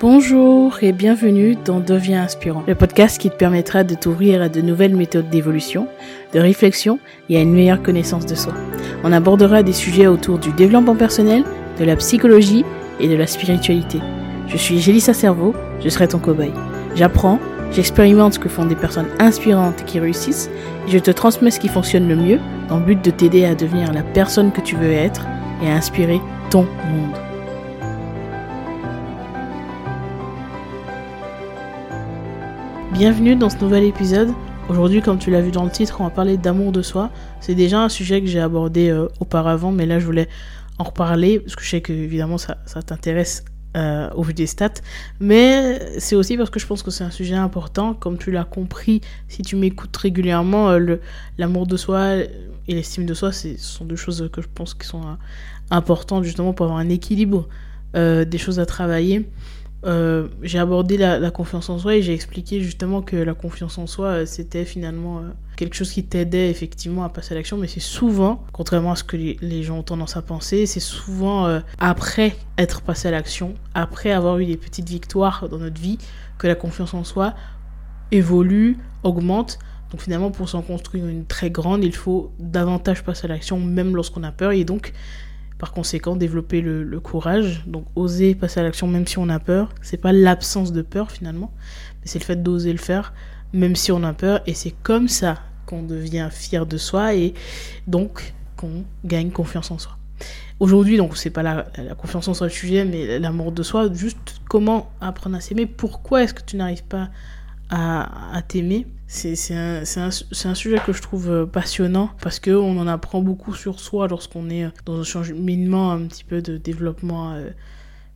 Bonjour et bienvenue dans Deviens inspirant, le podcast qui te permettra de t'ouvrir à de nouvelles méthodes d'évolution, de réflexion et à une meilleure connaissance de soi. On abordera des sujets autour du développement personnel, de la psychologie et de la spiritualité. Je suis Gélissa Cerveau, je serai ton cobaye. J'apprends, j'expérimente ce que font des personnes inspirantes qui réussissent et je te transmets ce qui fonctionne le mieux dans le but de t'aider à devenir la personne que tu veux être et à inspirer ton monde. Bienvenue dans ce nouvel épisode. Aujourd'hui, comme tu l'as vu dans le titre, on va parler d'amour de soi. C'est déjà un sujet que j'ai abordé euh, auparavant, mais là, je voulais en reparler parce que je sais que évidemment ça, ça t'intéresse euh, au vu des stats. Mais c'est aussi parce que je pense que c'est un sujet important. Comme tu l'as compris, si tu m'écoutes régulièrement, euh, l'amour de soi et l'estime de soi, ce sont deux choses que je pense qui sont importantes justement pour avoir un équilibre, des choses à travailler. Euh, j'ai abordé la, confiance en soi et j'ai expliqué justement que la confiance en soi, euh, c'était finalement euh, quelque chose qui t'aidait effectivement à passer à l'action, mais c'est souvent, contrairement à ce que les, gens ont tendance à penser, c'est souvent après être passé à l'action, après avoir eu des petites victoires dans notre vie, que la confiance en soi évolue, augmente. Donc finalement, pour s'en construire une très grande, il faut davantage passer à l'action, même lorsqu'on a peur. Et donc, par conséquent, développer le, courage, donc oser passer à l'action même si on a peur. C'est pas l'absence de peur finalement, mais c'est le fait d'oser le faire même si on a peur. Et c'est comme ça qu'on devient fier de soi et donc qu'on gagne confiance en soi. Aujourd'hui, donc c'est pas la, confiance en soi le sujet, mais l'amour de soi. Juste comment apprendre à s'aimer? Pourquoi est-ce que tu n'arrives pas à t'aimer c'est un, un, sujet que je trouve euh, passionnant parce qu'on en apprend beaucoup sur soi lorsqu'on est euh, dans un cheminement un petit peu de développement euh,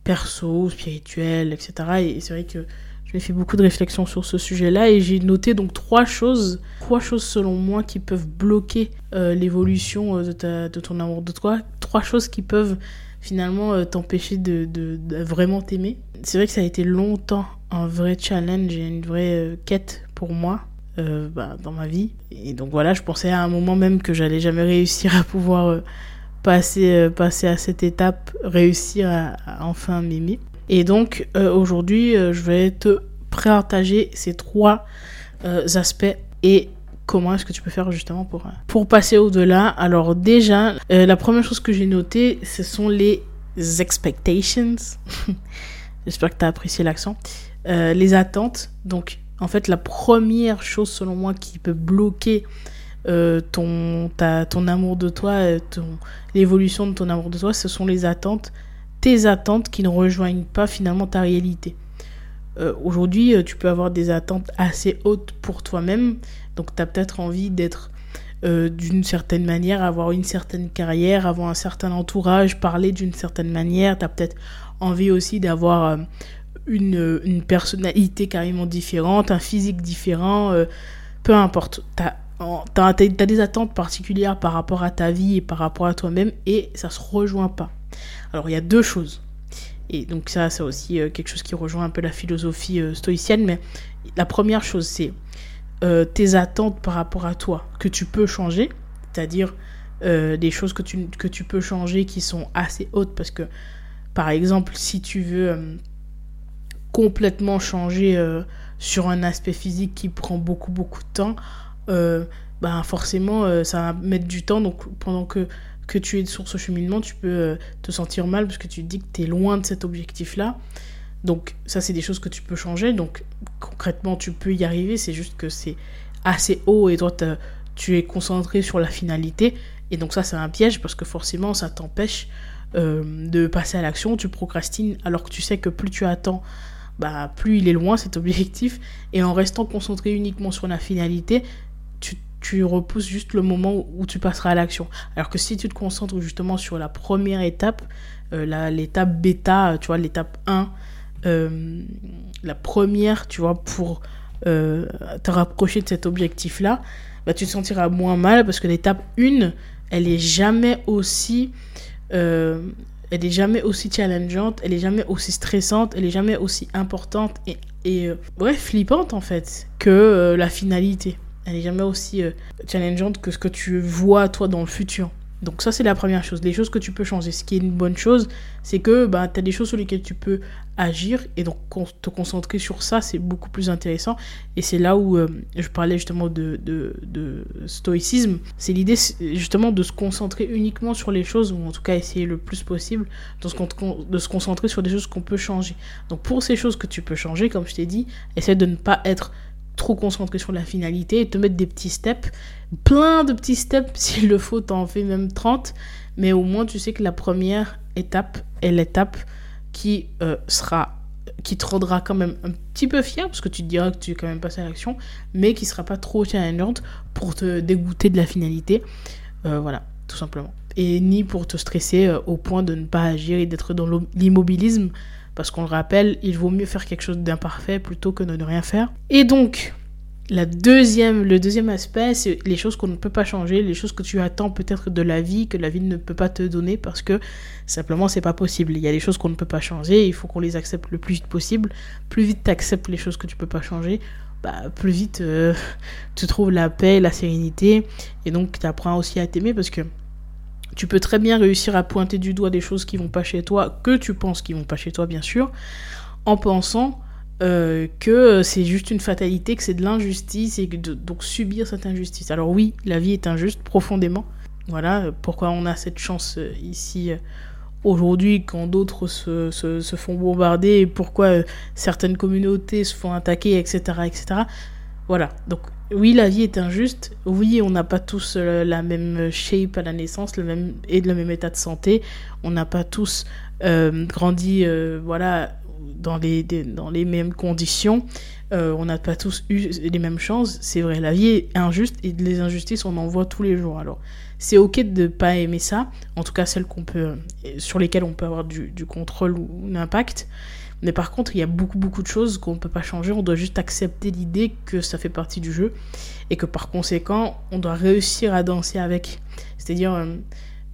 perso, spirituel, etc. Et c'est vrai que j'ai fait beaucoup de réflexions sur ce sujet-là et j'ai noté donc trois choses, trois choses selon moi qui peuvent bloquer l'évolution de, de ton amour de toi, trois choses qui peuvent finalement t'empêcher de, de, de, vraiment t'aimer. C'est vrai que ça a été longtemps un vrai challenge et une vraie quête pour moi euh, bah, dans ma vie. Et donc voilà, je pensais à un moment même que j'allais jamais réussir à pouvoir euh, passer, euh, passer à cette étape, réussir à, enfin m'aimer. Et donc aujourd'hui, je vais te partager ces trois aspects et comment est-ce que tu peux faire justement pour, pour passer au-delà. Alors déjà, la première chose que j'ai notée, ce sont les expectations. J'espère que tu as apprécié l'accent. Les attentes. Donc en fait, la première chose, selon moi, qui peut bloquer euh, ton, ta, ton amour de toi, euh, l'évolution de ton amour de toi, ce sont les attentes, tes attentes qui ne rejoignent pas finalement ta réalité. Euh, aujourd'hui, tu peux avoir des attentes assez hautes pour toi-même, donc tu as peut-être envie d'être d'une certaine manière, avoir une certaine carrière, avoir un certain entourage, parler d'une certaine manière, tu as peut-être envie aussi d'avoir une, une, personnalité carrément différente, un physique différent, euh, peu importe. Tu as, des attentes particulières par rapport à ta vie et par rapport à toi-même et ça se rejoint pas. Alors il y a deux choses. Et donc ça, c'est aussi euh, quelque chose qui rejoint un peu la philosophie euh, stoïcienne. Mais la première chose, c'est tes attentes par rapport à toi que tu peux changer. C'est-à-dire des choses que tu, que tu peux changer qui sont assez hautes. Parce que, par exemple, si tu veux complètement changer euh, sur un aspect physique qui prend beaucoup beaucoup de temps, euh, bah forcément euh, ça va mettre du temps. Donc pendant que, que tu es sur ce cheminement, tu peux te sentir mal parce que tu te dis que tu es loin de cet objectif-là. Donc ça c'est des choses que tu peux changer. Donc concrètement tu peux y arriver, c'est juste que c'est assez haut et toi tu es concentré sur la finalité. Et donc ça c'est un piège parce que forcément ça t'empêche de passer à l'action, tu procrastines alors que tu sais que plus tu attends bah, plus il est loin cet objectif. Et en restant concentré uniquement sur la finalité, tu, tu repousses juste le moment où tu passeras à l'action. Alors que si tu te concentres justement sur la première étape, euh, l'étape bêta, tu vois, l'étape 1, euh, la première, tu vois, pour euh, te rapprocher de cet objectif-là, bah, tu te sentiras moins mal parce que l'étape 1, elle est jamais aussi elle est jamais aussi challengeante, elle est jamais aussi stressante, elle est jamais aussi importante et, et euh, flippante en fait que euh, la finalité. elle n'est jamais aussi euh, challengeante que ce que tu vois toi dans le futur. Donc ça, c'est la première chose. Les choses que tu peux changer. Ce qui est une bonne chose, c'est que bah, tu as des choses sur lesquelles tu peux agir. Et donc te concentrer sur ça, c'est beaucoup plus intéressant. Et c'est là où euh, je parlais justement de, de, de stoïcisme. C'est l'idée justement de se concentrer uniquement sur les choses, ou en tout cas essayer le plus possible de se, de se concentrer sur des choses qu'on peut changer. Donc pour ces choses que tu peux changer, comme je t'ai dit, essaie de ne pas être trop concentré sur la finalité et te mettre des petits steps, plein de petits steps, s'il le faut, t'en fais même 30, mais au moins tu sais que la première étape est l'étape qui euh, sera qui te rendra quand même un petit peu fier parce que tu te diras que tu es quand même passé à l'action mais qui sera pas trop challengeante pour te dégoûter de la finalité. Euh, voilà tout simplement. Et ni pour te stresser euh, au point de ne pas agir et d'être dans l'immobilisme parce qu'on le rappelle, il vaut mieux faire quelque chose d'imparfait plutôt que de ne rien faire. Et donc, la deuxième, le deuxième aspect, c'est les choses qu'on ne peut pas changer, les choses que tu attends peut-être de la vie, que la vie ne peut pas te donner parce que simplement c'est pas possible. Il y a des choses qu'on ne peut pas changer, il faut qu'on les accepte le plus vite possible. Plus vite tu acceptes les choses que tu peux pas changer, bah, plus vite euh, tu trouves la paix, la sérénité et donc tu apprends aussi à t'aimer parce que tu peux très bien réussir à pointer du doigt des choses qui vont pas chez toi, que tu penses qui vont pas chez toi, bien sûr, en pensant euh, que c'est juste une fatalité, que c'est de l'injustice et que donc subir cette injustice. Alors oui, la vie est injuste profondément. Voilà pourquoi on a cette chance euh, ici euh, aujourd'hui quand d'autres se, se, se, font bombarder pourquoi certaines communautés se font attaquer, etc. etc. Voilà, donc oui, la vie est injuste. Oui, on n'a pas tous euh, la même shape à la naissance, le même et le même état de santé. On n'a pas tous euh, grandi, euh, voilà, dans les, dans les mêmes conditions. on n'a pas tous eu les mêmes chances. C'est vrai, la vie est injuste et les injustices, on en voit tous les jours. Alors, c'est ok de pas aimer ça. En tout cas, celles peut, sur lesquelles on peut avoir du, du contrôle ou un impact. Mais par contre, il y a beaucoup, beaucoup de choses qu'on ne peut pas changer. On doit juste accepter l'idée que ça fait partie du jeu et que par conséquent, on doit réussir à danser avec. C'est-à-dire, euh,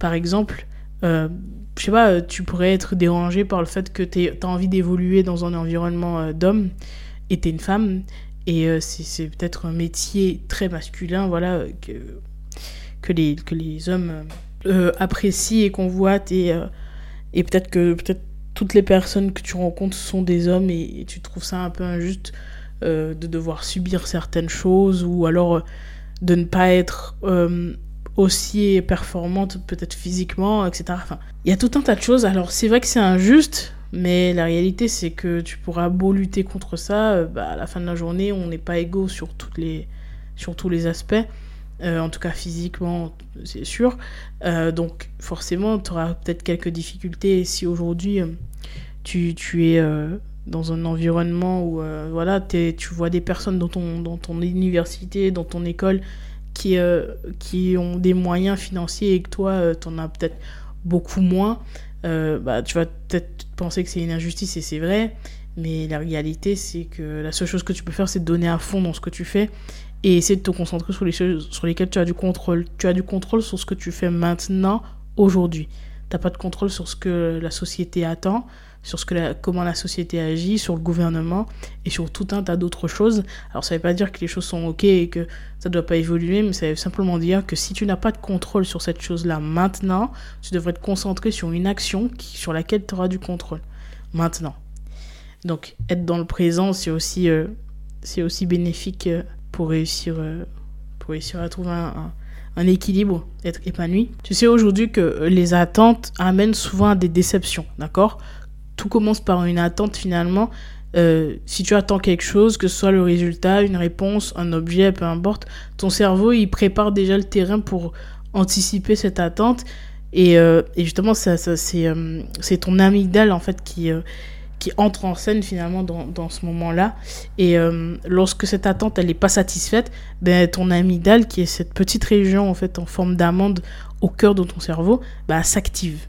par exemple, euh, je sais pas, tu pourrais être dérangé par le fait que tu as envie d'évoluer dans un environnement euh, d'hommes et tu es une femme et c'est peut-être un métier très masculin, voilà, que, que, les, que les hommes apprécient et convoitent et, et peut-être que peut-être toutes les personnes que tu rencontres sont des hommes et, tu trouves ça un peu injuste euh, de devoir subir certaines choses ou alors euh, de ne pas être euh, aussi performante peut-être physiquement, etc. Enfin, il y a tout un tas de choses. Alors c'est vrai que c'est injuste, mais la réalité c'est que tu pourras beau lutter contre ça, bah, à la fin de la journée on n'est pas égaux sur, toutes les, sur tous les aspects. Euh, en tout cas physiquement, c'est sûr. Euh, donc forcément, tu auras peut-être quelques difficultés si aujourd'hui euh, tu, tu, es dans un environnement où voilà, tu vois des personnes dans ton, dans ton université, dans ton école qui, qui ont des moyens financiers et que toi, tu en as peut-être beaucoup moins. bah, tu vas peut-être penser que c'est une injustice et c'est vrai, mais la réalité, c'est que la seule chose que tu peux faire, c'est de donner à fond dans ce que tu fais et essayer de te concentrer sur les choses sur lesquelles tu as du contrôle. Tu as du contrôle sur ce que tu fais maintenant, aujourd'hui. Tu n'as pas de contrôle sur ce que la société attend, sur ce que comment la société agit, sur le gouvernement et sur tout un tas d'autres choses. Alors ça ne veut pas dire que les choses sont ok et que ça ne doit pas évoluer, mais ça veut simplement dire que si tu n'as pas de contrôle sur cette chose-là maintenant, tu devrais te concentrer sur une action sur laquelle tu auras du contrôle. Maintenant. Donc être dans le présent, c'est aussi, euh, aussi bénéfique. Euh, pour réussir, euh, pour réussir à trouver un, équilibre, être épanoui. Tu sais aujourd'hui que les attentes amènent souvent à des déceptions, d'accord? Tout commence par une attente finalement. Euh, si tu attends quelque chose, que ce soit le résultat, une réponse, un objet, peu importe, ton cerveau il prépare déjà le terrain pour anticiper cette attente. Et, euh, justement, ça, ça c'est ton amygdale en fait qui, qui entre en scène finalement dans, ce moment-là. Et euh, lorsque cette attente, elle n'est pas satisfaite, ben, ton amygdale, qui est cette petite région en fait en forme d'amande au cœur de ton cerveau, ben, s'active.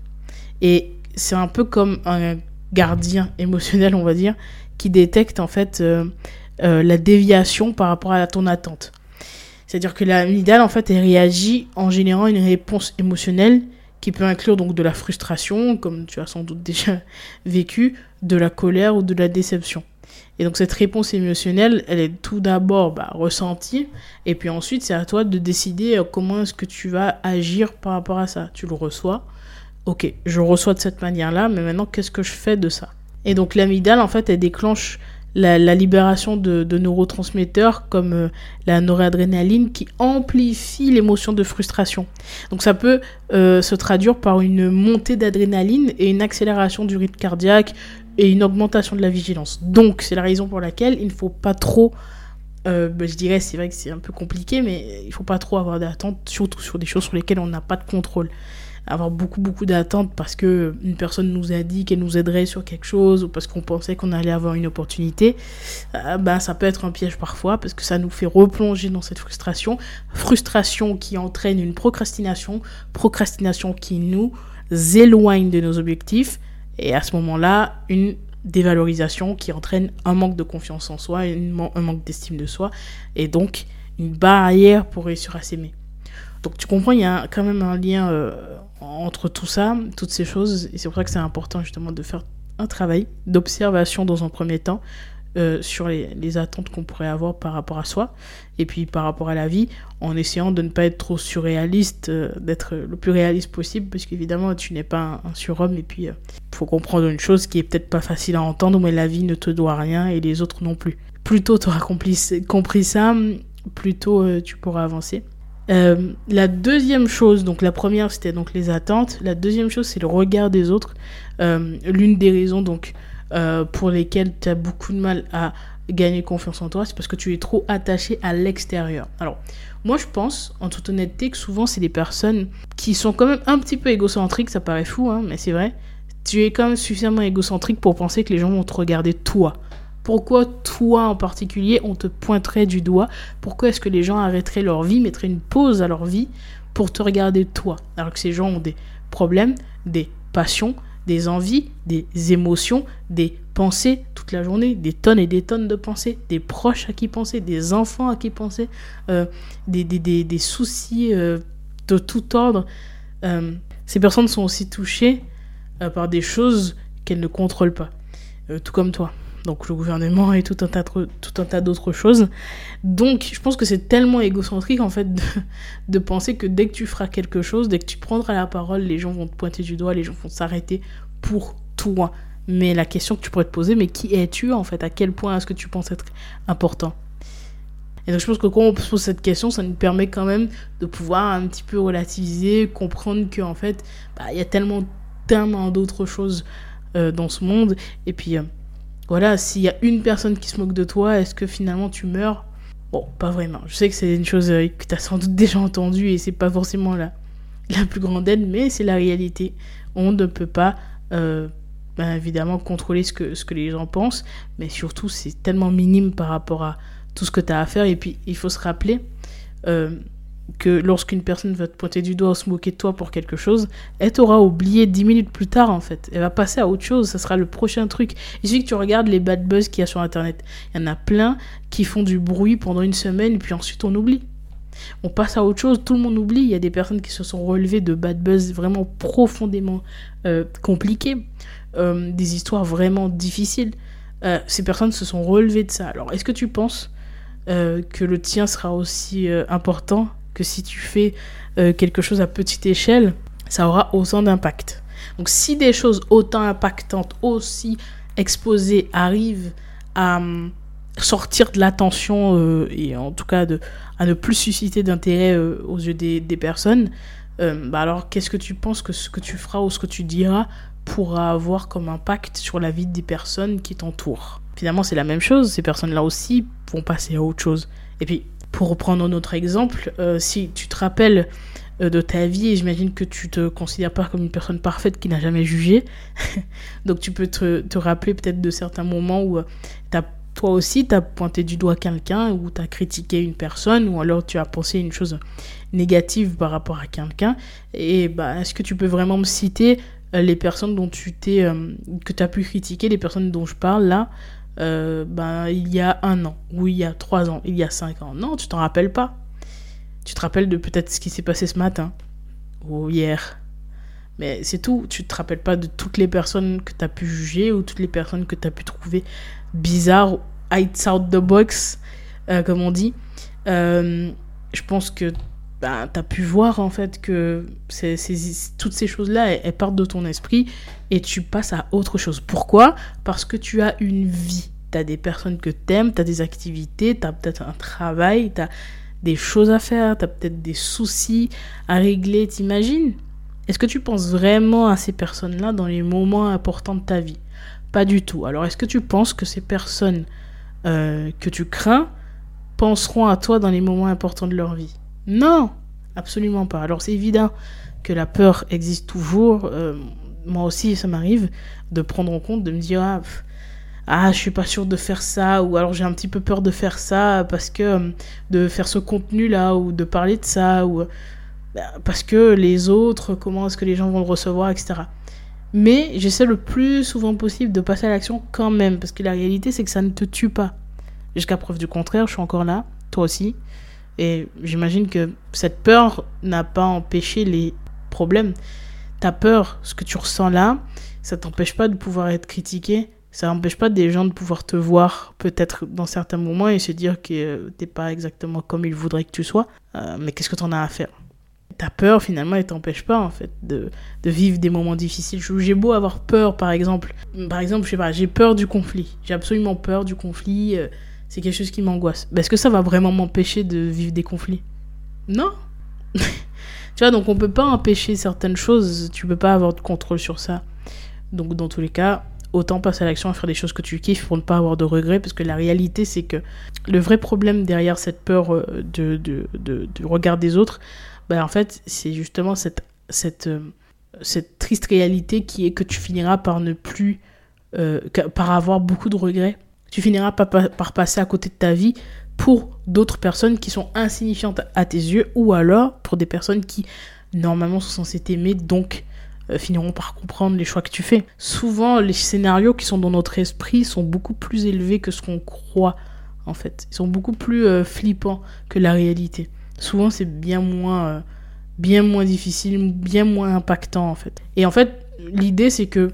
Et c'est un peu comme un gardien émotionnel, on va dire, qui détecte en fait euh, euh, la déviation par rapport à ton attente. C'est-à-dire que l'amygdale, en fait, elle réagit en générant une réponse émotionnelle qui peut inclure donc de la frustration, comme tu as sans doute déjà vécu, de la colère ou de la déception. Et donc cette réponse émotionnelle, elle est tout d'abord bah, ressentie, et puis ensuite c'est à toi de décider euh, comment est-ce que tu vas agir par rapport à ça. Tu le reçois, ok, je reçois de cette manière-là, mais maintenant qu'est-ce que je fais de ça? Et donc l'amygdale, en fait, elle déclenche la, libération de, neurotransmetteurs comme euh, la noradrénaline qui amplifie l'émotion de frustration. Donc ça peut euh, se traduire par une montée d'adrénaline et une accélération du rythme cardiaque et une augmentation de la vigilance. Donc c'est la raison pour laquelle il ne faut pas trop... Euh, ben, je dirais, c'est vrai que c'est un peu compliqué, mais il ne faut pas trop avoir d'attente, surtout sur des choses sur lesquelles on n'a pas de contrôle avoir beaucoup beaucoup d'attentes parce que une personne nous a dit qu'elle nous aiderait sur quelque chose ou parce qu'on pensait qu'on allait avoir une opportunité, ben ça peut être un piège parfois parce que ça nous fait replonger dans cette frustration, frustration qui entraîne une procrastination, procrastination qui nous éloigne de nos objectifs et à ce moment-là, une dévalorisation qui entraîne un manque de confiance en soi, un manque d'estime de soi et donc une barrière pour réussir à s'aimer. Donc tu comprends, il y a quand même un lien euh, entre tout ça, toutes ces choses, et c'est pour ça que c'est important justement de faire un travail d'observation dans un premier temps euh, sur les, attentes qu'on pourrait avoir par rapport à soi et puis par rapport à la vie, en essayant de ne pas être trop surréaliste, euh, d'être le plus réaliste possible, parce qu'évidemment tu n'es pas un, surhomme et puis il faut comprendre une chose qui est peut-être pas facile à entendre, mais la vie ne te doit rien et les autres non plus. Plus tôt tu auras compris, compris ça, plus tôt tu pourras avancer. Euh, la deuxième chose, donc la première c'était donc les attentes, la deuxième chose c'est le regard des autres. Euh, l'une des raisons donc euh, pour lesquelles tu as beaucoup de mal à gagner confiance en toi, c'est parce que tu es trop attaché à l'extérieur. Alors, moi je pense, en toute honnêteté, que souvent c'est des personnes qui sont quand même un petit peu égocentriques, ça paraît fou, hein, mais c'est vrai. Tu es quand même suffisamment égocentrique pour penser que les gens vont te regarder toi. Pourquoi toi en particulier, on te pointerait du doigt? Pourquoi est-ce que les gens arrêteraient leur vie, mettraient une pause à leur vie pour te regarder toi? Alors que ces gens ont des problèmes, des passions, des envies, des émotions, des pensées toute la journée, des tonnes et des tonnes de pensées, des proches à qui penser, des enfants à qui penser, euh, des, des, soucis euh, de tout ordre. Euh, ces personnes sont aussi touchées par des choses qu'elles ne contrôlent pas, tout comme toi donc le gouvernement et tout un tas, tout un tas d'autres choses. Donc je pense que c'est tellement égocentrique en fait de, penser que dès que tu feras quelque chose, dès que tu prendras la parole, les gens vont te pointer du doigt, les gens vont s'arrêter pour toi. Mais la question que tu pourrais te poser, mais qui es-tu en fait? À quel point est-ce que tu penses être important? Et donc je pense que quand on se pose cette question, ça nous permet quand même de pouvoir un petit peu relativiser, comprendre qu'en fait, bah, il y a tellement, tellement d'autres choses euh, dans ce monde. Et puis, euh, voilà, s'il y a une personne qui se moque de toi, est-ce que finalement tu meurs? Bon, pas vraiment. Je sais que c'est une chose euh, que tu as sans doute déjà entendue et c'est pas forcément la, la plus grande aide, mais c'est la réalité. On ne peut pas, euh, ben, évidemment, contrôler ce que, ce que les gens pensent, mais surtout, c'est tellement minime par rapport à tout ce que tu as à faire. Et puis, il faut se rappeler euh, que lorsqu'une personne va te pointer du doigt ou se moquer de toi pour quelque chose, elle t'aura oublié dix minutes plus tard en fait. Elle va passer à autre chose, ça sera le prochain truc. Il suffit que tu regardes les bad buzz qu'il y a sur internet. Il y en a plein qui font du bruit pendant une semaine puis ensuite on oublie. On passe à autre chose, tout le monde oublie. Il y a des personnes qui se sont relevées de bad buzz vraiment profondément euh, euh, des histoires vraiment difficiles. Euh, ces personnes se sont relevées de ça. Alors est-ce que tu penses que le tien sera aussi important que si tu fais euh, quelque chose à petite échelle, ça aura autant d'impact. Donc si des choses autant impactantes, aussi exposées arrivent à hum, sortir de l'attention euh, et en tout cas à ne plus susciter d'intérêt euh, aux yeux des, des personnes, bah alors qu'est-ce que tu penses que ce que tu feras ou ce que tu diras pourra avoir comme impact sur la vie des personnes qui t'entourent? Finalement c'est la même chose, ces personnes-là aussi vont passer à autre chose. Et puis pour reprendre notre exemple, euh, si tu te rappelles euh, de ta vie, et j'imagine que tu te considères pas comme une personne parfaite qui n'a jamais jugé, donc tu peux te, te rappeler peut-être de certains moments où euh, toi aussi tu as pointé du doigt quelqu'un, ou tu as critiqué une personne, ou alors tu as pensé une chose négative par rapport à quelqu'un, et bah, est-ce que tu peux vraiment me citer les personnes dont tu t'es, que tu as pu critiquer, les personnes dont je parle là, euh, ben, il y a un an, ou il y a trois ans, il y a cinq ans. Non, tu t'en rappelles pas. Tu te rappelles de peut-être ce qui s'est passé ce matin, ou hier. Mais c'est tout. Tu te rappelles pas de toutes les personnes que tu as pu juger ou toutes les personnes que tu as pu trouver bizarres, out the box, euh, comme on dit. Euh, je pense que ben, tu as pu voir en fait que toutes ces choses-là, elles, partent de ton esprit et tu passes à autre chose. Pourquoi? Parce que tu as une vie. Tu as des personnes que tu aimes, tu as des activités, tu as peut-être un travail, tu as des choses à faire, tu as peut-être des soucis à régler, t'imagines? Est-ce que tu penses vraiment à ces personnes-là dans les moments importants de ta vie? Pas du tout. Alors est-ce que tu penses que ces personnes euh, que tu crains penseront à toi dans les moments importants de leur vie? Non, absolument pas. Alors c'est évident que la peur existe toujours. Euh, moi aussi, ça m'arrive de prendre en compte, de me dire ah, ah, je suis pas sûr de faire ça, ou alors j'ai un petit peu peur de faire ça parce que euh, de faire ce contenu là, ou de parler de ça, ou bah, parce que les autres, comment est-ce que les gens vont le recevoir, etc. Mais j'essaie le plus souvent possible de passer à l'action quand même, parce que la réalité c'est que ça ne te tue pas. Jusqu'à preuve du contraire, je suis encore là, toi aussi. Et j'imagine que cette peur n'a pas empêché les problèmes. Ta peur, ce que tu ressens là, ça t'empêche pas de pouvoir être critiqué. Ça n'empêche pas des gens de pouvoir te voir peut-être dans certains moments et se dire que t'es pas exactement comme ils voudraient que tu sois. Euh, mais qu'est-ce que tu en as à faire? Ta peur, finalement, elle t'empêche pas, en fait, de, de vivre des moments difficiles. J'ai beau avoir peur, par exemple. Par exemple, je sais pas, j'ai peur du conflit. J'ai absolument peur du conflit. Euh, c'est quelque chose qui m'angoisse. Est-ce que ça va vraiment m'empêcher de vivre des conflits? Non. tu vois, donc on peut pas empêcher certaines choses, tu peux pas avoir de contrôle sur ça. Donc dans tous les cas, autant passer à l'action et faire des choses que tu kiffes pour ne pas avoir de regrets, parce que la réalité c'est que le vrai problème derrière cette peur euh, de, de, de, regard des autres, bah, en fait c'est justement cette, cette, euh, cette triste réalité qui est que tu finiras par ne plus, euh, par avoir beaucoup de regrets tu finiras par, passer à côté de ta vie pour d'autres personnes qui sont insignifiantes à tes yeux ou alors pour des personnes qui normalement sont censées t'aimer donc euh, finiront par comprendre les choix que tu fais. Souvent les scénarios qui sont dans notre esprit sont beaucoup plus élevés que ce qu'on croit en fait. Ils sont beaucoup plus euh, flippants que la réalité. Souvent c'est bien moins euh, bien moins difficile, bien moins impactant en fait. Et en fait l'idée c'est que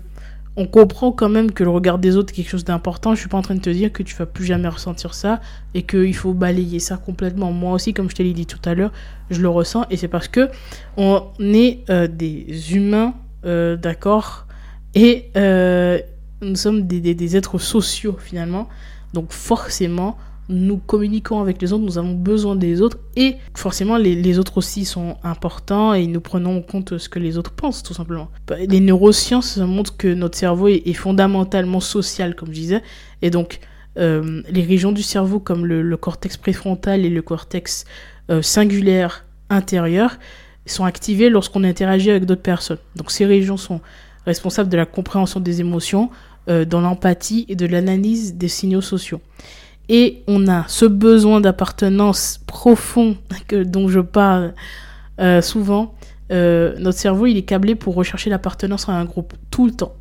on comprend quand même que le regard des autres est quelque chose d'important. Je suis pas en train de te dire que tu vas plus jamais ressentir ça et qu'il faut balayer ça complètement. Moi aussi, comme je te l'ai dit tout à l'heure, je le ressens et c'est parce que on est euh, des humains, euh, d'accord, et euh, nous sommes des, des, êtres sociaux finalement. Donc forcément, nous communiquons avec les autres, nous avons besoin des autres et forcément les, autres aussi sont importants et nous prenons en compte ce que les autres pensent tout simplement. Les neurosciences montrent que notre cerveau est, fondamentalement social comme je disais et donc euh, les régions du cerveau comme le, cortex préfrontal et le cortex euh, singulaire intérieur sont activées lorsqu'on interagit avec d'autres personnes. Donc ces régions sont responsables de la compréhension des émotions, euh, dans l'empathie et de l'analyse des signaux sociaux et on a ce besoin d'appartenance profond dont je parle euh, souvent. Euh, notre cerveau, il est câblé pour rechercher l'appartenance à un groupe tout le temps.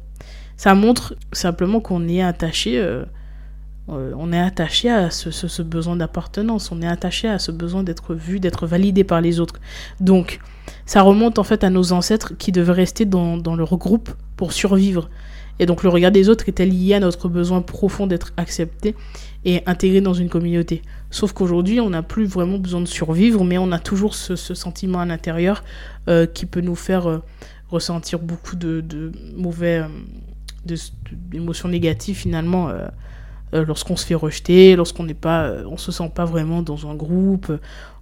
Ça montre simplement qu'on est attaché, euh, on est attaché à ce, besoin d'appartenance, on est attaché à ce besoin d'être vu, d'être validé par les autres. Donc, ça remonte en fait à nos ancêtres qui devaient rester dans leur groupe pour survivre. Et donc le regard des autres était lié à notre besoin profond d'être accepté et intégré dans une communauté. Sauf qu'aujourd'hui, on n'a plus vraiment besoin de survivre, mais on a toujours ce, sentiment à l'intérieur euh, qui peut nous faire euh, ressentir beaucoup de, mauvais, euh, d'émotions négatives finalement lorsqu'on se fait rejeter, lorsqu'on n'est pas, on se sent pas vraiment dans un groupe,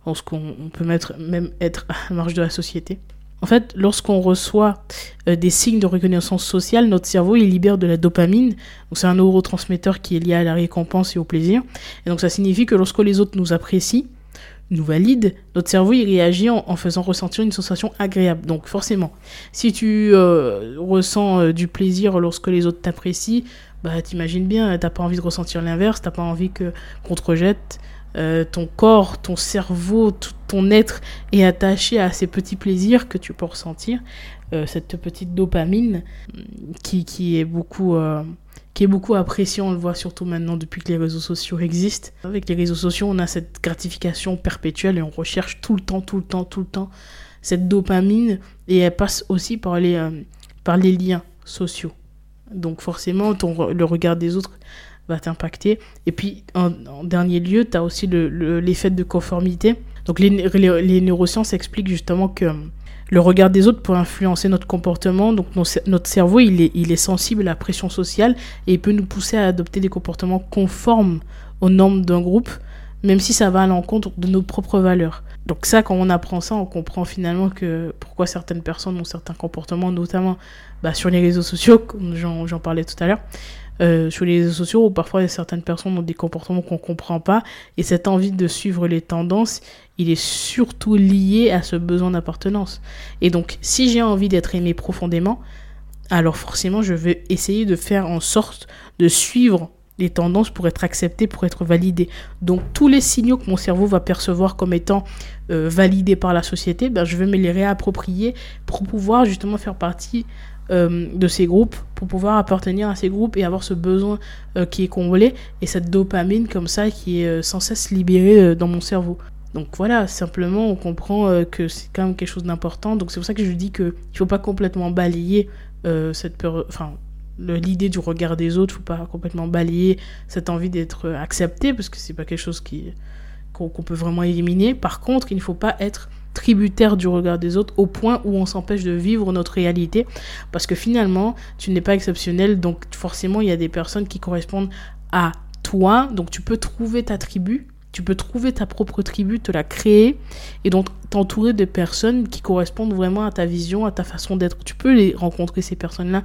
lorsqu'on peut mettre, même être à la marge de la société. En fait, lorsqu'on reçoit euh, des signes de reconnaissance sociale, notre cerveau libère de la dopamine. c'est un neurotransmetteur qui est lié à la récompense et au plaisir. Et donc ça signifie que lorsque les autres nous apprécient, nous valident, notre cerveau réagit en, faisant ressentir une sensation agréable. Donc forcément, si tu euh, ressens euh, du plaisir lorsque les autres t'apprécient, bah t'imagines bien, t'as pas envie de ressentir l'inverse, t'as pas envie que qu'on te rejette, euh, ton corps, ton cerveau, tout ton être est attaché à ces petits plaisirs que tu peux ressentir, euh, cette petite dopamine qui, qui est beaucoup qui est beaucoup appréciée, on le voit surtout maintenant depuis que les réseaux sociaux existent. Avec les réseaux sociaux, on a cette gratification perpétuelle et on recherche tout le temps, tout le temps, tout le temps cette dopamine et elle passe aussi par les, par les liens sociaux. Donc forcément, le regard des autres va t'impacter. Et puis, en, dernier lieu, tu as aussi l'effet le, de conformité. Donc les, les, neurosciences expliquent justement que le regard des autres peut influencer notre comportement. Donc notre cerveau, il est, il est sensible à la pression sociale et il peut nous pousser à adopter des comportements conformes aux normes d'un groupe, même si ça va à l'encontre de nos propres valeurs. Donc ça, quand on apprend ça, on comprend finalement que pourquoi certaines personnes ont certains comportements, notamment bah, sur les réseaux sociaux, comme j'en parlais tout à l'heure, euh, sur les réseaux sociaux où parfois certaines personnes ont des comportements qu'on ne comprend pas, et cette envie de suivre les tendances, il est surtout lié à ce besoin d'appartenance. Et donc, si j'ai envie d'être aimé profondément, alors forcément, je vais essayer de faire en sorte de suivre les tendances pour être acceptées, pour être validées. Donc tous les signaux que mon cerveau va percevoir comme étant euh, validés par la société, ben, je vais me les réapproprier pour pouvoir justement faire partie euh, de ces groupes, pour pouvoir appartenir à ces groupes et avoir ce besoin euh, qui est comblé et cette dopamine comme ça qui est sans cesse libérée dans mon cerveau. Donc voilà, simplement on comprend que c'est quand même quelque chose d'important. Donc c'est pour ça que je dis qu'il ne faut pas complètement balayer cette peur, enfin l'idée du regard des autres, faut pas complètement balayer cette envie d'être accepté parce que c'est pas quelque chose qu'on peut vraiment éliminer. Par contre, il ne faut pas être tributaire du regard des autres au point où on s'empêche de vivre notre réalité parce que finalement, tu n'es pas exceptionnel donc forcément, il y a des personnes qui correspondent à toi. Donc tu peux trouver ta tribu, tu peux trouver ta propre tribu, te la créer et donc t'entourer de personnes qui correspondent vraiment à ta vision, à ta façon d'être. Tu peux les rencontrer ces personnes-là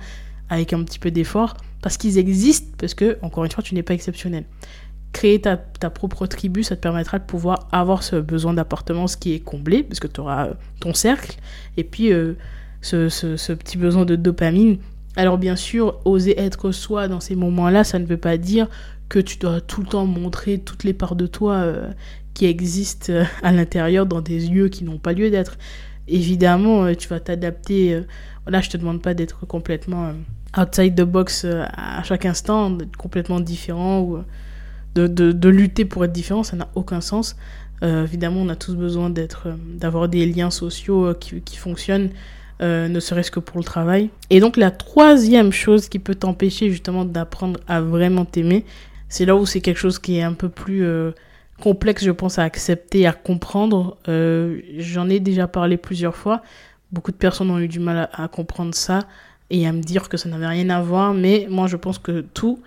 avec un petit peu d'effort, parce qu'ils existent, parce que, encore une fois, tu n'es pas exceptionnel. Créer ta, propre tribu, ça te permettra de pouvoir avoir ce besoin d'appartenance qui est comblé, parce que tu auras euh, ton cercle, et puis euh, ce, petit besoin de dopamine. Alors bien sûr, oser être soi dans ces moments-là, ça ne veut pas dire que tu dois tout le temps montrer toutes les parts de toi euh, qui existent à l'intérieur dans des lieux qui n'ont pas lieu d'être. Évidemment, tu vas t'adapter. Voilà, je te demande pas d'être complètement outside the box à chaque instant, d'être complètement différent euh, de, de, lutter pour être différent, ça n'a aucun sens. Euh, évidemment, on a tous besoin d'être, d'avoir des liens sociaux qui, qui, fonctionnent, ne serait-ce que pour le travail. Et donc la troisième chose qui peut t'empêcher justement d'apprendre à vraiment t'aimer, c'est là où c'est quelque chose qui est un peu plus complexe, je pense, à accepter, à comprendre. J'en ai déjà parlé plusieurs fois. Beaucoup de personnes ont eu du mal à comprendre ça et à me dire que ça n'avait rien à voir, mais moi je pense que tout,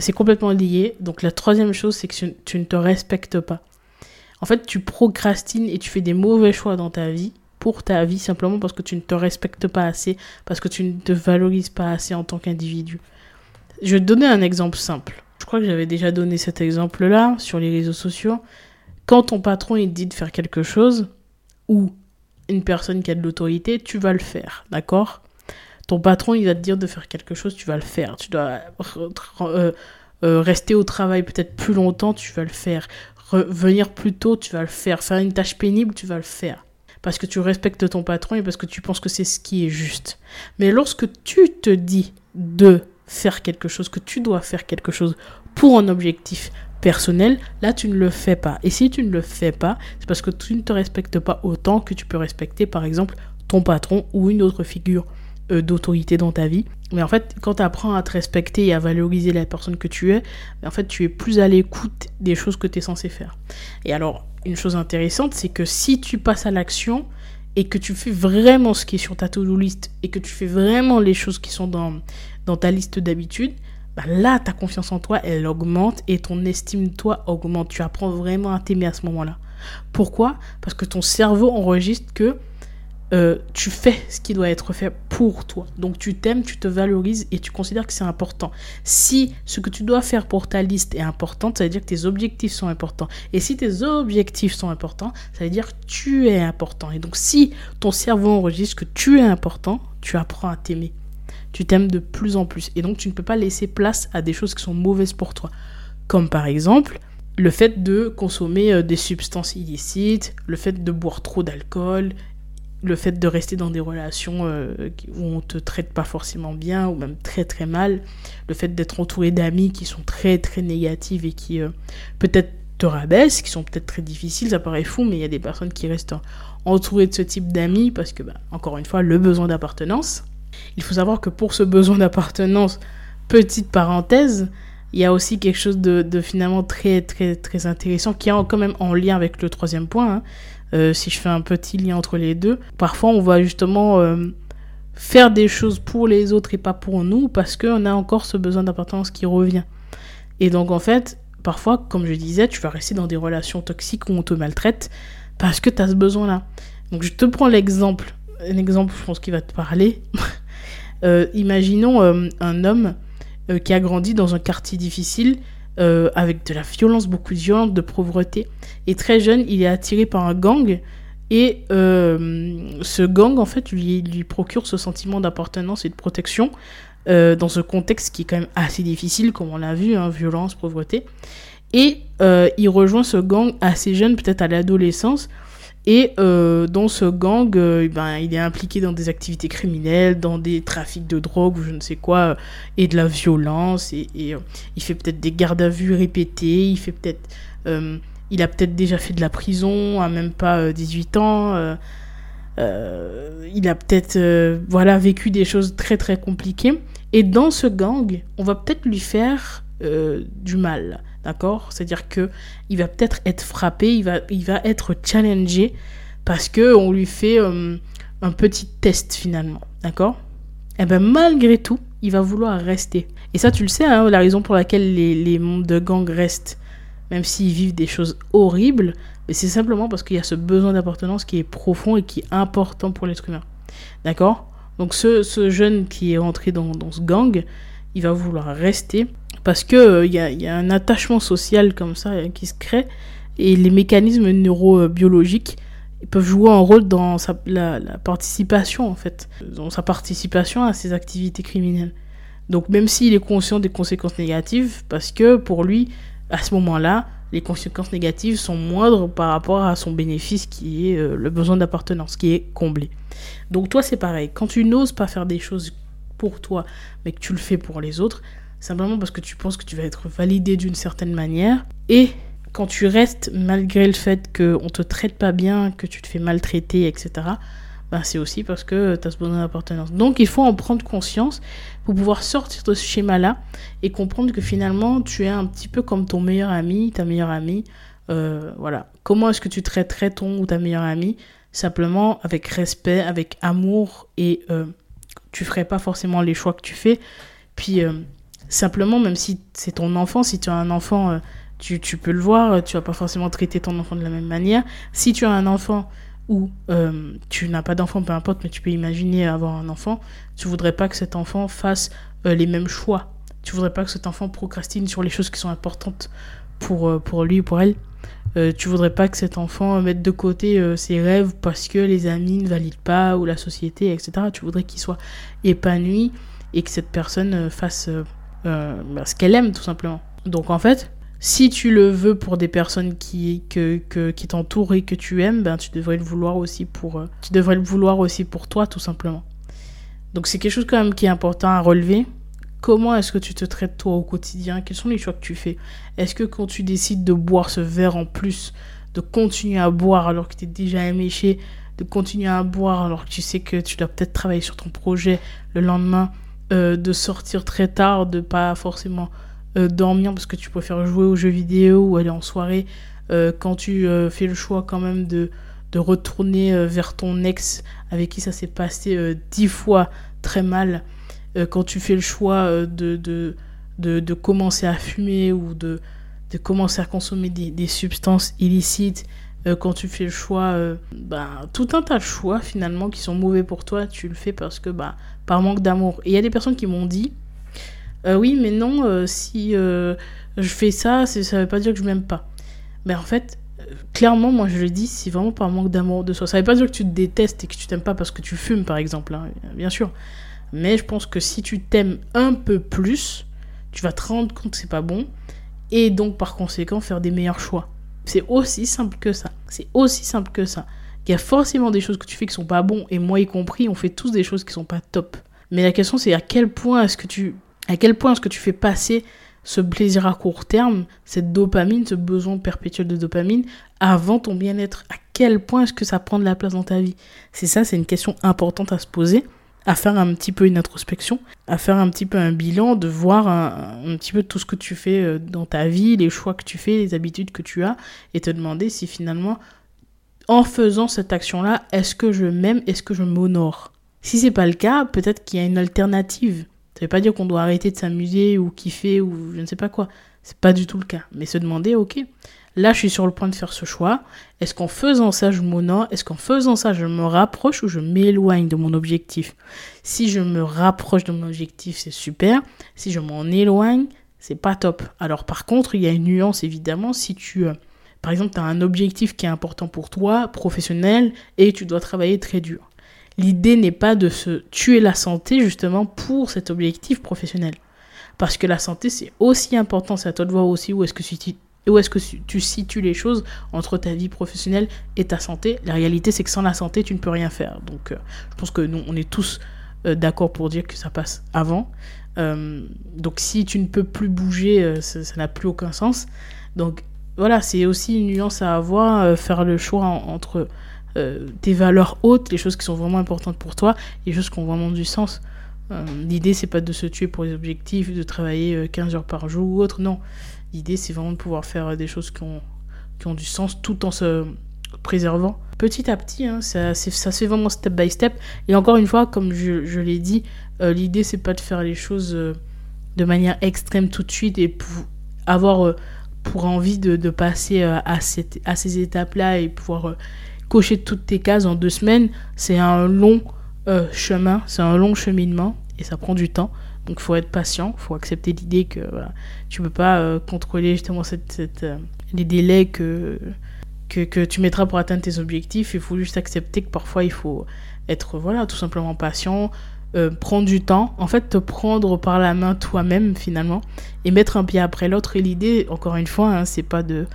c'est complètement lié. Donc la troisième chose, c'est que tu ne te respectes pas. En fait, tu procrastines et tu fais des mauvais choix dans ta vie, pour ta vie, simplement parce que tu ne te respectes pas assez, parce que tu ne te valorises pas assez en tant qu'individu. Je vais te donner un exemple simple. Je crois que j'avais déjà donné cet exemple-là sur les réseaux sociaux. Quand ton patron il te dit de faire quelque chose, ou une personne qui a de l'autorité, tu vas le faire, d'accord? Ton patron, il va te dire de faire quelque chose, tu vas le faire. Tu dois euh, euh, rester au travail peut-être plus longtemps, tu vas le faire. Revenir plus tôt, tu vas le faire. Faire une tâche pénible, tu vas le faire. Parce que tu respectes ton patron et parce que tu penses que c'est ce qui est juste. Mais lorsque tu te dis de faire quelque chose, que tu dois faire quelque chose pour un objectif personnel, là tu ne le fais pas. Et si tu ne le fais pas, c'est parce que tu ne te respectes pas autant que tu peux respecter par exemple ton patron ou une autre figure d'autorité dans ta vie. Mais en fait, quand tu apprends à te respecter et à valoriser la personne que tu es, en fait, tu es plus à l'écoute des choses que tu es censé faire. Et alors, une chose intéressante, c'est que si tu passes à l'action et que tu fais vraiment ce qui est sur ta to-do list et que tu fais vraiment les choses qui sont dans, dans ta liste d'habitude, ben là, ta confiance en toi, elle augmente et ton estime de toi augmente. Tu apprends vraiment à t'aimer à ce moment-là. Pourquoi? Parce que ton cerveau enregistre que euh, tu fais ce qui doit être fait pour toi. Donc tu t'aimes, tu te valorises et tu considères que c'est important. Si ce que tu dois faire pour ta liste est important, ça veut dire que tes objectifs sont importants. Et si tes objectifs sont importants, ça veut dire que tu es important. Et donc si ton cerveau enregistre que tu es important, tu apprends à t'aimer. Tu t'aimes de plus en plus. Et donc tu ne peux pas laisser place à des choses qui sont mauvaises pour toi. Comme par exemple, le fait de consommer euh, des substances illicites, le fait de boire trop d'alcool, le fait de rester dans des relations euh, où on te traite pas forcément bien ou même très très mal, le fait d'être entouré d'amis qui sont très très négatifs et qui euh, peut-être te rabaissent, qui sont peut-être très difficiles, ça paraît fou, mais il y a des personnes qui restent entourées de ce type d'amis parce que, bah, encore une fois, le besoin d'appartenance. Il faut savoir que pour ce besoin d'appartenance, petite parenthèse, il y a aussi quelque chose de, finalement très très très intéressant qui est quand même en lien avec le troisième point. Hein. Euh, si je fais un petit lien entre les deux, parfois on va justement euh, faire des choses pour les autres et pas pour nous parce qu'on a encore ce besoin d'appartenance qui revient. Et donc en fait, parfois, comme je disais, tu vas rester dans des relations toxiques où on te maltraite parce que tu as ce besoin-là. Donc je te prends l'exemple, un exemple je pense qui va te parler. Euh, imaginons un homme qui a grandi dans un quartier difficile euh, avec de la violence, beaucoup de violence, de pauvreté. Et très jeune, il est attiré par un gang. Et euh, ce gang, en fait, lui, procure ce sentiment d'appartenance et de protection dans ce contexte qui est quand même assez difficile, comme on l'a vu, hein, violence, pauvreté. Et il rejoint ce gang assez jeune, peut-être à l'adolescence, et euh, dans ce gang, euh, ben, il est impliqué dans des activités criminelles, dans des trafics de drogue ou je ne sais quoi, euh, et de la violence. Et, il fait peut-être des gardes à vue répétés. Il fait peut-être, il a peut-être déjà fait de la prison à même pas 18 ans. il a peut-être, voilà, vécu des choses très très compliquées. Et dans ce gang, on va peut-être lui faire du mal. D'accord? C'est-à-dire que il va peut-être être frappé, il va, il va être challengé parce que on lui fait euh, un petit test finalement. D'accord? Et eh bien malgré tout, il va vouloir rester. Et ça, tu le sais, hein, la raison pour laquelle les, membres de gang restent, même s'ils vivent des choses horribles, c'est simplement parce qu'il y a ce besoin d'appartenance qui est profond et qui est important pour l'être humain. D'accord? Donc ce, ce, jeune qui est rentré dans, dans ce gang, il va vouloir rester parce euh, il y, a, un attachement social comme ça euh, qui se crée et les mécanismes neurobiologiques peuvent jouer un rôle dans la, participation en fait, dans sa participation à ces activités criminelles. Donc même s'il est conscient des conséquences négatives, parce que pour lui, à ce moment-là, les conséquences négatives sont moindres par rapport à son bénéfice qui est euh, le besoin d'appartenance, qui est comblé. Donc toi c'est pareil, quand tu n'oses pas faire des choses pour toi, mais que tu le fais pour les autres, simplement parce que tu penses que tu vas être validé d'une certaine manière. Et quand tu restes, malgré le fait qu'on te traite pas bien, que tu te fais maltraiter, etc., ben c'est aussi parce que tu as ce besoin d'appartenance. Donc il faut en prendre conscience pour pouvoir sortir de ce schéma-là et comprendre que finalement tu es un petit peu comme ton meilleur ami, ta meilleure amie. Euh, voilà. Comment est-ce que tu traiterais ton ou ta meilleure amie? Simplement avec respect, avec amour et euh, tu ferais pas forcément les choix que tu fais. Puis euh, Simplement, même si c'est ton enfant, si tu as un enfant, euh, tu, peux le voir, tu vas pas forcément traiter ton enfant de la même manière. Si tu as un enfant ou euh, tu n'as pas d'enfant, peu importe, mais tu peux imaginer avoir un enfant, tu voudrais pas que cet enfant fasse euh, les mêmes choix. Tu voudrais pas que cet enfant procrastine sur les choses qui sont importantes pour, pour lui ou pour elle. tu voudrais pas que cet enfant mette de côté ses rêves parce que les amis ne valident pas ou la société, etc. Tu voudrais qu'il soit épanoui et que cette personne fasse euh, bah, ce qu'elle aime tout simplement. Donc en fait, si tu le veux pour des personnes qui, que, que, qui t'entourent et que tu aimes, ben, tu devrais le vouloir aussi pour, euh, tu devrais le vouloir aussi pour toi tout simplement. Donc c'est quelque chose quand même qui est important à relever. Comment est-ce que tu te traites toi au quotidien? Quels sont les choix que tu fais? Est-ce que quand tu décides de boire ce verre en plus, de continuer à boire alors que tu es déjà éméché, de continuer à boire alors que tu sais que tu dois peut-être travailler sur ton projet le lendemain, euh, de sortir très tard, de pas forcément euh, dormir parce que tu préfères jouer aux jeux vidéo ou aller en soirée, euh, quand tu fais le choix quand même de, de retourner vers ton ex avec qui ça s'est passé dix fois très mal, quand tu fais le choix de, de, de, commencer à fumer ou de, de commencer à consommer des, des substances illicites, quand tu fais le choix, bah, tout un tas de choix finalement qui sont mauvais pour toi, tu le fais parce que bah, par manque d'amour. Et il y a des personnes qui m'ont dit euh, Oui, mais non, euh, si euh, je fais ça, ça veut pas dire que je m'aime pas. Mais en fait, clairement, moi je le dis, c'est vraiment par manque d'amour de soi. Ça veut pas dire que tu te détestes et que tu t'aimes pas parce que tu fumes, par exemple, hein, bien sûr. Mais je pense que si tu t'aimes un peu plus, tu vas te rendre compte que c'est pas bon et donc par conséquent faire des meilleurs choix. C'est aussi simple que ça. C'est aussi simple que ça. Il y a forcément des choses que tu fais qui sont pas bons et moi y compris, on fait tous des choses qui sont pas top. Mais la question c'est à quel point est-ce que tu à quel point est-ce que tu fais passer ce plaisir à court terme, cette dopamine, ce besoin perpétuel de dopamine avant ton bien-être? À quel point est-ce que ça prend de la place dans ta vie? C'est ça, c'est une question importante à se poser, à faire un petit peu une introspection, à faire un petit peu un bilan, de voir un, petit peu tout ce que tu fais euh, dans ta vie, les choix que tu fais, les habitudes que tu as, et te demander si finalement, en faisant cette action-là, est-ce que je m'aime, est-ce que je m'honore? Si c'est pas le cas, peut-être qu'il y a une alternative ça veut pas dire qu'on doit arrêter de s'amuser ou kiffer ou je ne sais pas quoi. C'est pas du tout le cas. Mais se demander, ok, là je suis sur le point de faire ce choix. Est-ce qu'en faisant ça je m'honore? Est-ce qu'en faisant ça je me rapproche ou je m'éloigne de mon objectif? Si je me rapproche de mon objectif, c'est super. Si je m'en éloigne, c'est pas top. Alors par contre, il y a une nuance évidemment si tu euh, par exemple, tu as un objectif qui est important pour toi, professionnel, et tu dois travailler très dur. L'idée n'est pas de se tuer la santé justement pour cet objectif professionnel. Parce que la santé, c'est aussi important, c'est à toi de voir aussi où est-ce que tu situes les choses entre ta vie professionnelle et ta santé La réalité, c'est que sans la santé, tu ne peux rien faire. Donc, euh, je pense que nous, on est tous euh, d'accord pour dire que ça passe avant. Euh, donc, si tu ne peux plus bouger, ça n'a plus aucun sens. Donc, voilà, c'est aussi une nuance à avoir, faire le choix entre tes valeurs hautes, les choses qui sont vraiment importantes pour toi, les choses qui ont vraiment du sens. Euh, l'idée, c'est pas de se tuer pour les objectifs, de travailler 15 euh, heures par jour ou autre, non. L'idée, c'est vraiment de pouvoir faire des choses qui ont, qui ont du sens tout en se préservant. Petit à petit, hein, ça, ça se fait vraiment step by step. Et encore une fois, comme je, je l'ai dit, l'idée, c'est pas de faire les choses de manière extrême tout de suite et pour avoir pour envie de, de passer à, cette, à ces étapes-là et pouvoir cocher toutes tes cases en deux semaines, c'est un long euh, chemin, c'est un long cheminement et ça prend du temps. Donc il faut être patient, il faut accepter l'idée que tu ne peux pas euh, contrôler justement euh, les délais que, que, tu mettras pour atteindre tes objectifs. Il faut juste accepter que parfois il faut être voilà, tout simplement patient, prendre du temps, en fait te prendre par la main toi-même finalement et mettre un pied après l'autre. Et l'idée, encore une fois, hein, c'est pas de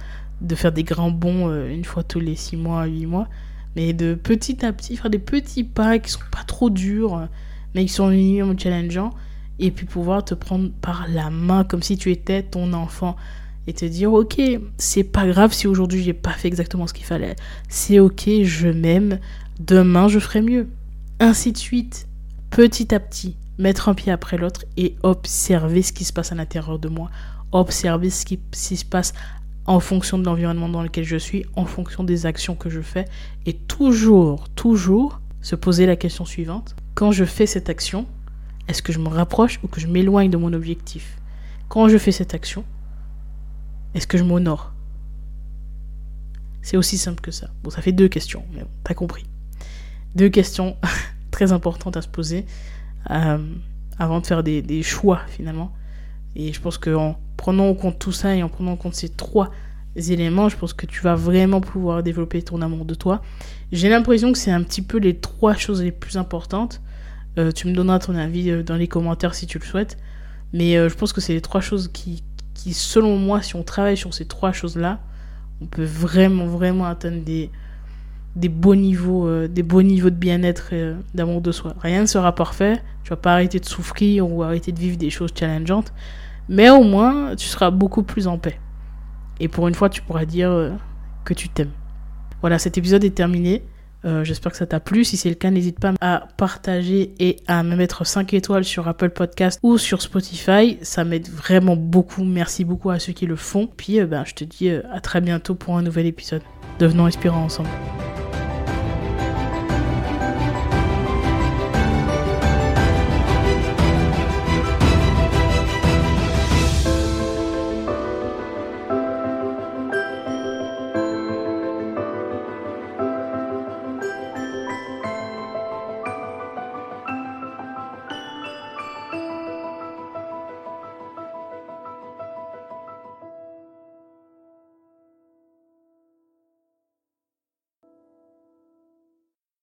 de faire des grands euh, une fois tous les 6 mois, 8 mois, mais de petit à petit faire des petits pas qui sont pas trop durs, mais qui sont minimum challengeants, et puis pouvoir te prendre par la main comme si tu étais ton enfant. Et te dire ok c'est pas grave si aujourd'hui j'ai pas fait exactement ce qu'il fallait. C'est ok je m'aime. Demain je ferai mieux. Ainsi de suite. Petit à petit mettre un pied après l'autre et observer ce qui se passe à l'intérieur de moi. Observer ce qui, ce se passe en fonction de l'environnement dans lequel je suis, en fonction des actions que je fais, et toujours, toujours se poser la question suivante. Quand je fais cette action, est-ce que je me rapproche ou que je m'éloigne de mon objectif? Quand je fais cette action, est-ce que je m'honore? C'est aussi simple que ça. Bon, ça fait deux questions, mais bon, t'as compris. Deux questions très importantes à se poser euh, avant de faire des, des choix finalement. Et je pense qu'en prenant en compte tout ça et en prenant en compte ces trois éléments, je pense que tu vas vraiment pouvoir développer ton amour de toi. J'ai l'impression que c'est un petit peu les trois choses les plus importantes. Euh, tu me donneras ton avis euh, dans les commentaires si tu le souhaites. Mais euh, je pense que c'est les trois choses qui, qui, selon moi, si on travaille sur ces trois choses-là, on peut vraiment, vraiment atteindre des, des beaux niveaux, des beaux niveaux de bien-être et d'amour de soi. Rien ne sera parfait. Tu vas pas arrêter de souffrir ou arrêter de vivre des choses challengeantes. Mais au moins, tu seras beaucoup plus en paix. Et pour une fois, tu pourras dire euh, que tu t'aimes. Voilà, cet épisode est terminé. Euh, j'espère que ça t'a plu. Si c'est le cas, n'hésite pas à partager et à me mettre 5 étoiles sur Apple Podcast ou sur Spotify. Ça m'aide vraiment beaucoup. Merci beaucoup à ceux qui le font. Puis, euh, ben, je te dis à très bientôt pour un nouvel épisode. Devenons inspirants ensemble.